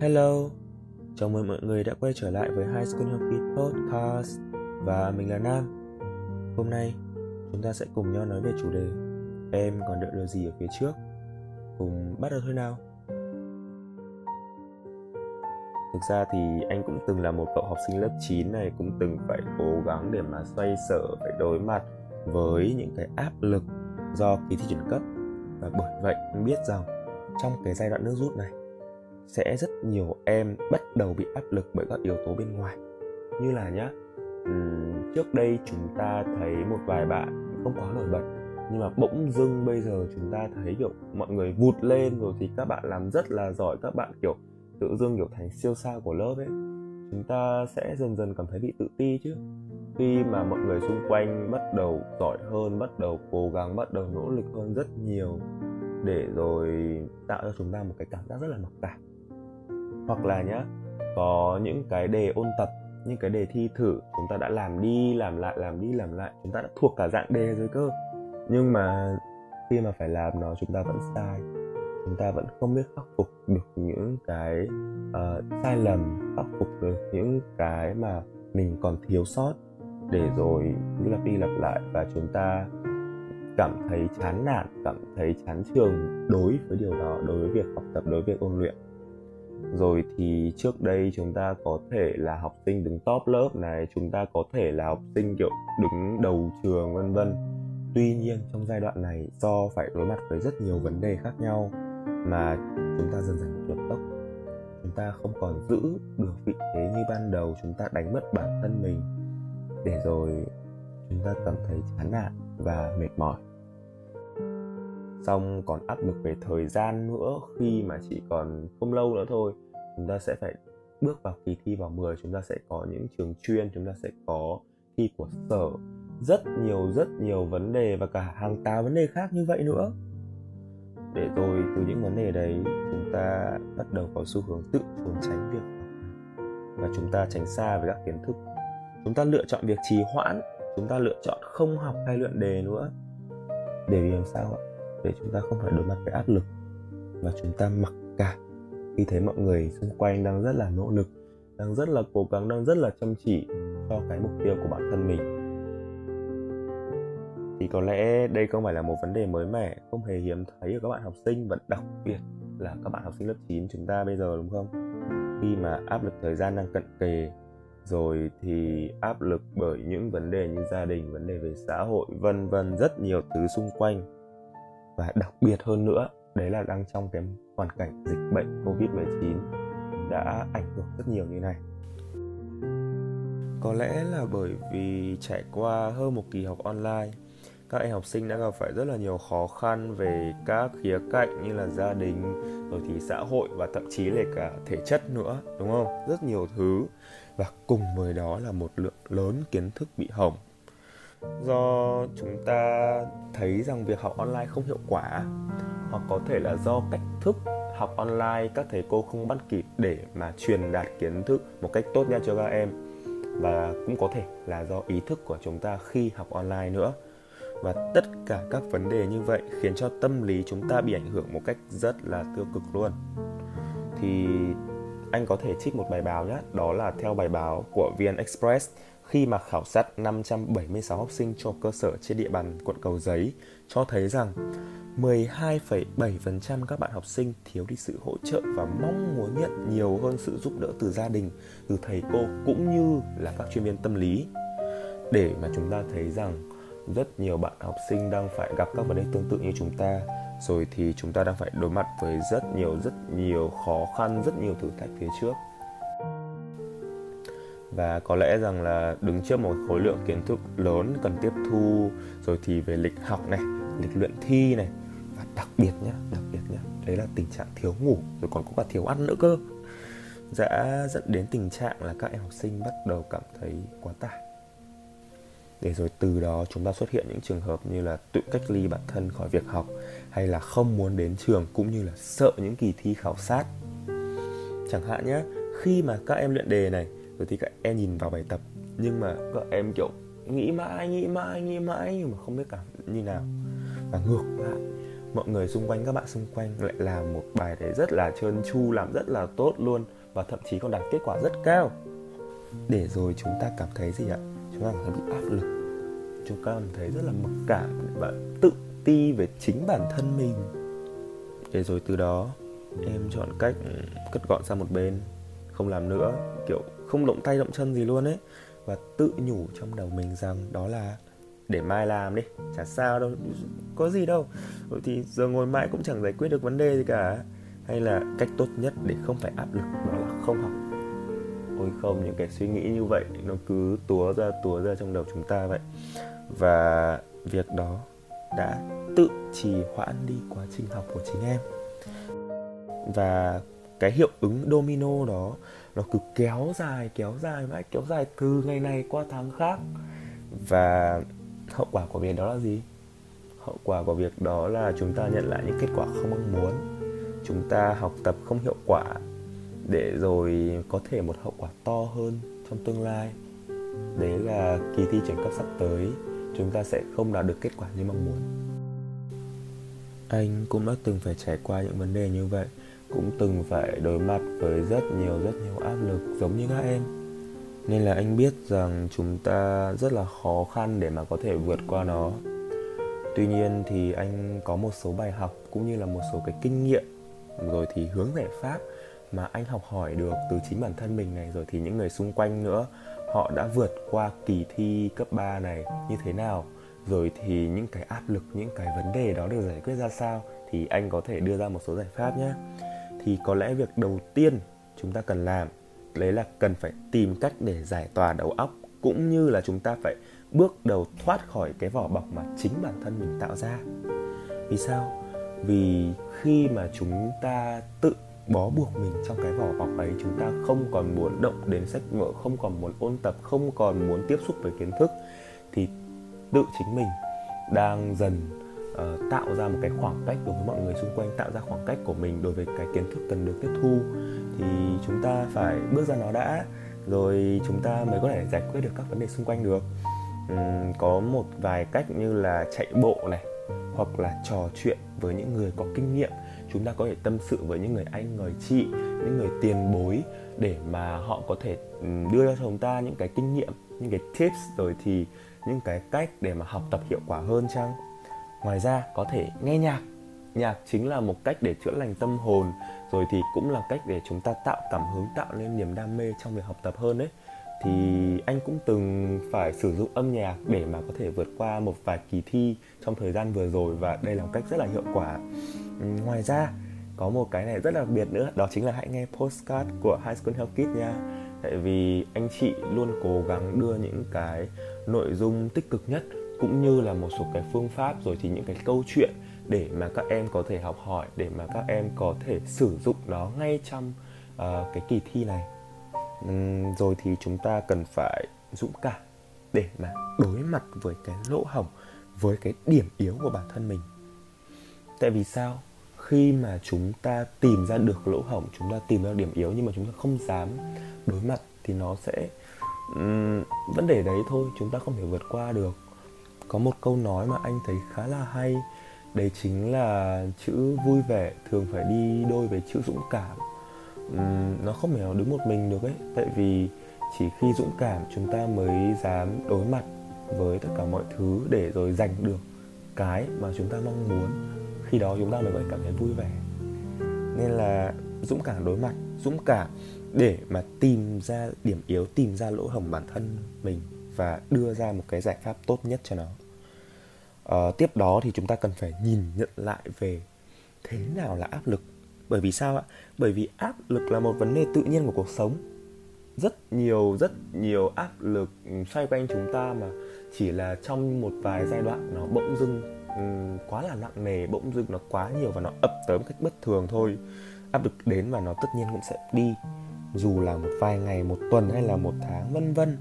Hello, chào mừng mọi người đã quay trở lại với High School Kids Podcast và mình là Nam. Hôm nay chúng ta sẽ cùng nhau nói về chủ đề Em còn đợi điều gì ở phía trước? Cùng bắt đầu thôi nào. Thực ra thì anh cũng từng là một cậu học sinh lớp 9 này cũng từng phải cố gắng để mà xoay sở phải đối mặt với những cái áp lực do kỳ thi chuyển cấp và bởi vậy anh biết rằng trong cái giai đoạn nước rút này sẽ rất nhiều em bắt đầu bị áp lực bởi các yếu tố bên ngoài. Như là nhá trước đây chúng ta thấy một vài bạn không quá nổi bật, nhưng mà bỗng dưng bây giờ chúng ta thấy, kiểu, mọi người vụt lên rồi thì các bạn làm rất là giỏi, các bạn, kiểu, tự dưng, kiểu, thành siêu sao của lớp ấy. Chúng ta sẽ dần dần cảm thấy bị tự ti chứ. Khi mà mọi người xung quanh bắt đầu giỏi hơn, bắt đầu cố gắng, bắt đầu nỗ lực hơn rất nhiều để rồi tạo cho chúng ta một cái cảm giác rất là mặc cảm hoặc là nhá có những cái đề ôn tập những cái đề thi thử chúng ta đã làm đi làm lại làm đi làm lại chúng ta đã thuộc cả dạng đề rồi cơ. Nhưng mà khi mà phải làm nó chúng ta vẫn sai. Chúng ta vẫn không biết khắc phục được những cái uh, sai lầm khắc phục được những cái mà mình còn thiếu sót để rồi cứ lặp đi lặp lại. Và chúng ta cảm thấy chán nản cảm thấy chán trường đối với điều đó đối với việc học tập đối với việc ôn luyện rồi thì trước đây chúng ta có thể là học sinh đứng top lớp này, chúng ta có thể là học sinh, kiểu, đứng đầu trường, vân vân. Tuy nhiên trong giai đoạn này, do phải đối mặt với rất nhiều vấn đề khác nhau mà chúng ta dần dần tuột tốc. Chúng ta không còn giữ được vị thế như ban đầu, chúng ta đánh mất bản thân mình. Để rồi chúng ta cảm thấy chán nản và mệt mỏi xong còn áp lực về thời gian nữa khi mà chỉ còn không lâu nữa thôi. Chúng ta sẽ phải bước vào kỳ thi vào 10 chúng ta sẽ có những trường chuyên, chúng ta sẽ có thi của sở. Rất nhiều rất nhiều vấn đề và cả hàng tá vấn đề khác như vậy nữa. Để rồi từ những vấn đề đấy, chúng ta bắt đầu có xu hướng tự trốn tránh việc và chúng ta tránh xa với các kiến thức. Chúng ta lựa chọn việc trì hoãn, chúng ta lựa chọn không học hay luyện đề nữa. Để vì làm sao ạ? Để chúng ta không phải đối mặt với áp lực và chúng ta mặc cả khi thấy mọi người xung quanh đang rất là nỗ lực, đang rất là cố gắng, đang rất là chăm chỉ cho cái mục tiêu của bản thân mình. Thì có lẽ đây không phải là một vấn đề mới mẻ, không hề hiếm thấy ở các bạn học sinh, và đặc biệt là các bạn học sinh lớp 9 chúng ta bây giờ, đúng không? Khi mà áp lực thời gian đang cận kề, rồi thì áp lực bởi những vấn đề như gia đình, vấn đề về xã hội, vân vân, rất nhiều thứ xung quanh và đặc biệt hơn nữa đấy là đang trong cái hoàn cảnh dịch bệnh Covid-19 đã ảnh hưởng rất nhiều như này. Có lẽ là bởi vì trải qua hơn một kỳ học online, các em học sinh đã gặp phải rất là nhiều khó khăn về các khía cạnh như là gia đình, rồi thì xã hội và thậm chí là cả thể chất nữa, đúng không? Rất nhiều thứ và cùng với đó là một lượng lớn kiến thức bị hỏng do chúng ta thấy rằng việc học online không hiệu quả, hoặc có thể là do cách thức học online các thầy cô không bắt kịp để mà truyền đạt kiến thức một cách tốt nhất cho các em. Và cũng có thể là do ý thức của chúng ta khi học online nữa. Và tất cả các vấn đề như vậy khiến cho tâm lý chúng ta bị ảnh hưởng một cách rất là tiêu cực luôn. Thì anh có thể trích một bài báo nhé đó là theo bài báo của VN Express khi mà khảo sát 576 học sinh cho cơ sở trên địa bàn quận Cầu Giấy cho thấy rằng 12,7% các bạn học sinh thiếu đi sự hỗ trợ và mong muốn nhận nhiều hơn sự giúp đỡ từ gia đình, từ thầy cô cũng như là các chuyên viên tâm lý. Để mà chúng ta thấy rằng rất nhiều bạn học sinh đang phải gặp các vấn đề tương tự như chúng ta rồi thì chúng ta đang phải đối mặt với rất nhiều rất nhiều khó khăn rất nhiều thử thách phía trước và có lẽ rằng là đứng trước một khối lượng kiến thức lớn cần tiếp thu, rồi thì về lịch học này, lịch luyện thi này, và đặc biệt nhá, đặc biệt nhá, đấy là tình trạng thiếu ngủ, rồi còn có cả thiếu ăn nữa cơ. Đã dẫn đến tình trạng là các em học sinh bắt đầu cảm thấy quá tải. Để rồi từ đó chúng ta xuất hiện những trường hợp như là tự cách ly bản thân khỏi việc học, hay là không muốn đến trường, cũng như là sợ những kỳ thi khảo sát. Chẳng hạn nhé khi mà các em luyện đề này rồi thì các em nhìn vào bài tập, nhưng mà các em kiểu nghĩ mãi nghĩ mãi nghĩ mãi nhưng mà không biết cảm như nào. Và ngược lại, mọi người xung quanh, các bạn xung quanh lại làm một bài đấy rất là trơn tru, làm rất là tốt luôn và thậm chí còn đạt kết quả rất cao. Để rồi chúng ta cảm thấy gì ạ? Chúng ta cảm thấy bị áp lực. Chúng ta cảm thấy rất là mặc cảm và tự ti về chính bản thân mình. Để rồi từ đó, em chọn cách ừ, cất gọn sang một bên, không làm nữa, kiểu không động tay động chân gì luôn ấy. Và tự nhủ trong đầu mình rằng đó là để mai làm đi, chả sao đâu, có gì đâu. Rồi thì giờ ngồi mãi cũng chẳng giải quyết được vấn đề gì cả. Hay là cách tốt nhất để không phải áp lực đó là không học? Ôi không, những cái suy nghĩ như vậy nó cứ túa ra túa ra trong đầu chúng ta vậy. Và việc đó đã tự trì hoãn đi quá trình học của chính em. Và cái hiệu ứng domino đó, nó cứ kéo dài kéo dài mãi, kéo dài từ ngày này qua tháng khác. Và hậu quả của việc đó là gì? Hậu quả của việc đó là chúng ta nhận lại những kết quả không mong muốn. Chúng ta học tập không hiệu quả để rồi có thể một hậu quả to hơn trong tương lai. Đấy là kỳ thi chuyển cấp sắp tới. Chúng ta sẽ không đạt được kết quả như mong muốn. Anh cũng đã từng phải trải qua những vấn đề như vậy cũng từng phải đối mặt với rất nhiều rất nhiều áp lực giống như các em. Nên là anh biết rằng chúng ta rất là khó khăn để mà có thể vượt qua nó. Tuy nhiên thì anh có một số bài học cũng như là một số cái kinh nghiệm, rồi thì hướng giải pháp mà anh học hỏi được từ chính bản thân mình này, rồi thì những người xung quanh nữa, họ đã vượt qua kỳ thi cấp 3 này như thế nào, rồi thì những cái áp lực, những cái vấn đề đó được giải quyết ra sao, thì anh có thể đưa ra một số giải pháp nhé thì có lẽ việc đầu tiên chúng ta cần làm, đấy là cần phải tìm cách để giải tỏa đầu óc, cũng như là chúng ta phải bước đầu thoát khỏi cái vỏ bọc mà chính bản thân mình tạo ra. Vì sao? Vì khi mà chúng ta tự bó buộc mình trong cái vỏ bọc ấy, chúng ta không còn muốn động đến sách vở, không còn muốn ôn tập, không còn muốn tiếp xúc với kiến thức, thì tự chính mình đang dần uh, tạo ra một cái khoảng cách đối với mọi người xung quanh tạo ra khoảng cách của mình đối với cái kiến thức cần được tiếp thu. Thì chúng ta phải bước ra nó đã rồi chúng ta mới có thể giải quyết được các vấn đề xung quanh được. Uhm, có một vài cách như là chạy bộ này hoặc là trò chuyện với những người có kinh nghiệm. Chúng ta có thể tâm sự với những người anh người chị những người tiền bối để mà họ có thể đưa cho chúng ta những cái kinh nghiệm những cái tips rồi thì những cái cách để mà học tập hiệu quả hơn chăng? Ngoài ra, có thể nghe nhạc. Nhạc chính là một cách để chữa lành tâm hồn, rồi thì cũng là cách để chúng ta tạo cảm hứng, tạo nên niềm đam mê trong việc học tập hơn đấy thì anh cũng từng phải sử dụng âm nhạc để mà có thể vượt qua một vài kỳ thi trong thời gian vừa rồi và đây là một cách rất là hiệu quả. Ngoài ra, có một cái này rất đặc biệt nữa, đó chính là hãy nghe postcard của High School Health Kids nha. Tại vì anh chị luôn cố gắng đưa những cái nội dung tích cực nhất cũng như là một số cái phương pháp rồi thì những cái câu chuyện để mà các em có thể học hỏi để mà các em có thể sử dụng nó ngay trong uh, cái kỳ thi này. Uhm, rồi thì chúng ta cần phải dũng cảm để mà đối mặt với cái lỗ hổng với cái điểm yếu của bản thân mình. Tại vì sao? Khi mà chúng ta tìm ra được lỗ hổng chúng ta tìm ra điểm yếu nhưng mà chúng ta không dám đối mặt thì nó sẽ um, vấn đề đấy thôi chúng ta không thể vượt qua được có một câu nói mà anh thấy khá là hay. Đấy chính là chữ vui vẻ thường phải đi đôi với chữ dũng cảm. Uhm, nó không thể nào đứng một mình được ấy. Tại vì chỉ khi dũng cảm chúng ta mới dám đối mặt với tất cả mọi thứ để rồi giành được cái mà chúng ta mong muốn khi đó chúng ta mới có cảm thấy vui vẻ. Nên là dũng cảm đối mặt dũng cảm để mà tìm ra điểm yếu tìm ra lỗ hổng bản thân mình và đưa ra một cái giải pháp tốt nhất cho nó. À, tiếp đó thì chúng ta cần phải nhìn nhận lại về thế nào là áp lực. Bởi vì sao ạ? Bởi vì áp lực là một vấn đề tự nhiên của cuộc sống. Rất nhiều rất nhiều áp lực xoay quanh chúng ta mà chỉ là trong một vài giai đoạn nó bỗng dưng um, quá là nặng nề bỗng dưng nó quá nhiều và nó ập tới một cách bất thường thôi. Áp lực đến và nó tất nhiên cũng sẽ đi dù là một vài ngày một tuần hay là một tháng vân vân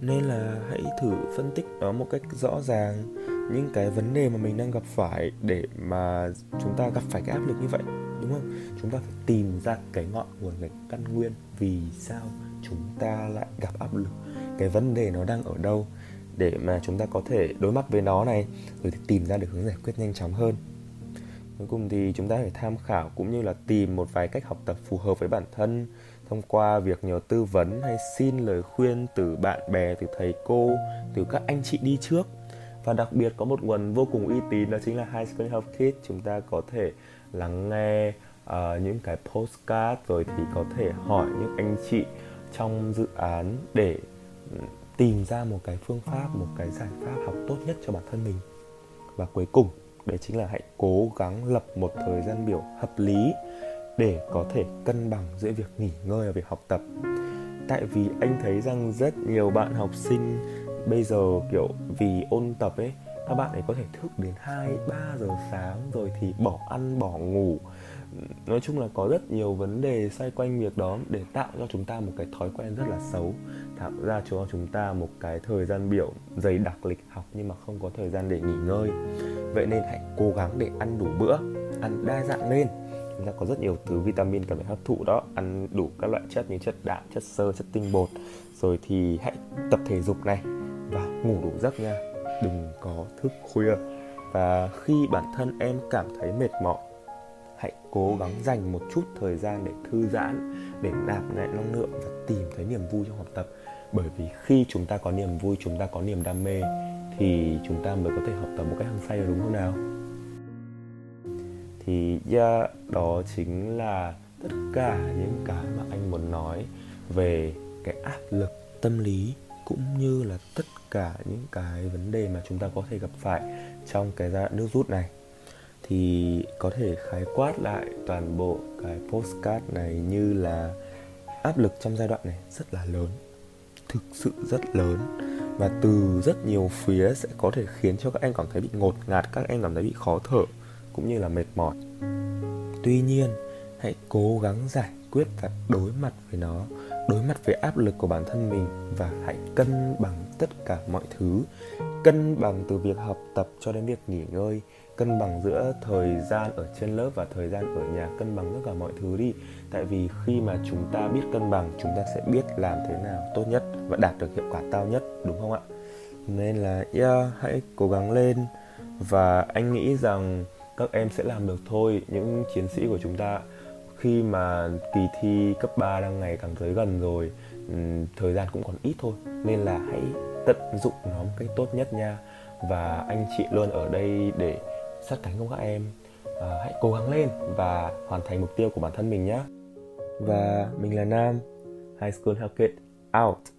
nên là hãy thử phân tích nó một cách rõ ràng. Những cái vấn đề mà mình đang gặp phải để mà chúng ta gặp phải cái áp lực như vậy, đúng không? Chúng ta phải tìm ra cái ngọn nguồn, cái căn nguyên vì sao chúng ta lại gặp áp lực. Cái vấn đề nó đang ở đâu để mà chúng ta có thể đối mặt với nó này, rồi thì tìm ra được hướng giải quyết nhanh chóng hơn. Cuối cùng thì chúng ta phải tham khảo cũng như là tìm một vài cách học tập phù hợp với bản thân thông qua việc nhờ tư vấn hay xin lời khuyên từ bạn bè từ thầy cô từ các anh chị đi trước. Và đặc biệt có một nguồn vô cùng uy tín đó chính là High School Health Kit chúng ta có thể lắng nghe uh, những cái postcard rồi thì có thể hỏi những anh chị trong dự án để ừ, tìm ra một cái phương pháp một cái giải pháp học tốt nhất cho bản thân mình. Và cuối cùng đấy chính là hãy cố gắng lập một thời gian biểu hợp lý để có thể cân bằng giữa việc nghỉ ngơi và việc học tập. Tại vì anh thấy rằng rất nhiều bạn học sinh bây giờ kiểu vì ôn tập ấy các bạn ấy có thể thức đến 2, 3 giờ sáng rồi thì bỏ ăn, bỏ ngủ. Nói chung là có rất nhiều vấn đề xoay quanh việc đó để tạo cho chúng ta một cái thói quen rất là xấu Tạo ra cho chúng ta một cái thời gian biểu dày đặc lịch học nhưng mà không có thời gian để nghỉ ngơi. Vậy nên hãy cố gắng để ăn đủ bữa, ăn đa dạng lên chúng ta có rất nhiều thứ vitamin cần phải hấp thụ đó. Ăn đủ các loại chất như chất đạm, chất xơ, chất tinh bột. Rồi thì hãy tập thể dục này và ngủ đủ giấc nha. Đừng có thức khuya. Và khi bản thân em cảm thấy mệt mỏi, hãy cố gắng dành một chút thời gian để thư giãn, để nạp lại năng lượng và tìm thấy niềm vui trong học tập. Bởi vì khi chúng ta có niềm vui, chúng ta có niềm đam mê, thì chúng ta mới có thể học tập một cách hăng say đúng không nào thì yeah, đó chính là tất cả những cái mà anh muốn nói về cái áp lực tâm lý cũng như là tất cả những cái vấn đề mà chúng ta có thể gặp phải trong cái giai đoạn nước rút này. Thì có thể khái quát lại toàn bộ cái postcard này như là áp lực trong giai đoạn này rất là lớn thực sự rất lớn. Và từ rất nhiều phía sẽ có thể khiến cho các em cảm thấy bị ngột ngạt các em cảm thấy bị khó thở cũng như là mệt mỏi. Tuy nhiên hãy cố gắng giải quyết và đối mặt với nó đối mặt với áp lực của bản thân mình và hãy cân bằng tất cả mọi thứ. Cân bằng từ việc học tập cho đến việc nghỉ ngơi cân bằng giữa thời gian ở trên lớp và thời gian ở nhà cân bằng tất cả mọi thứ đi. Tại vì khi mà chúng ta biết cân bằng chúng ta sẽ biết làm thế nào tốt nhất và đạt được hiệu quả cao nhất đúng không ạ? Nên là yeah, hãy cố gắng lên. Và anh nghĩ rằng các em sẽ làm được thôi. Những chiến sĩ của chúng ta khi mà kỳ thi cấp 3 đang ngày càng tới gần rồi ừ, thời gian cũng còn ít thôi. Nên là hãy tận dụng nó một cách tốt nhất nha. Và anh chị luôn ở đây để sát cánh cùng các em. À, hãy cố gắng lên và hoàn thành mục tiêu của bản thân mình nhé và mình là Nam. High School Health Kid out.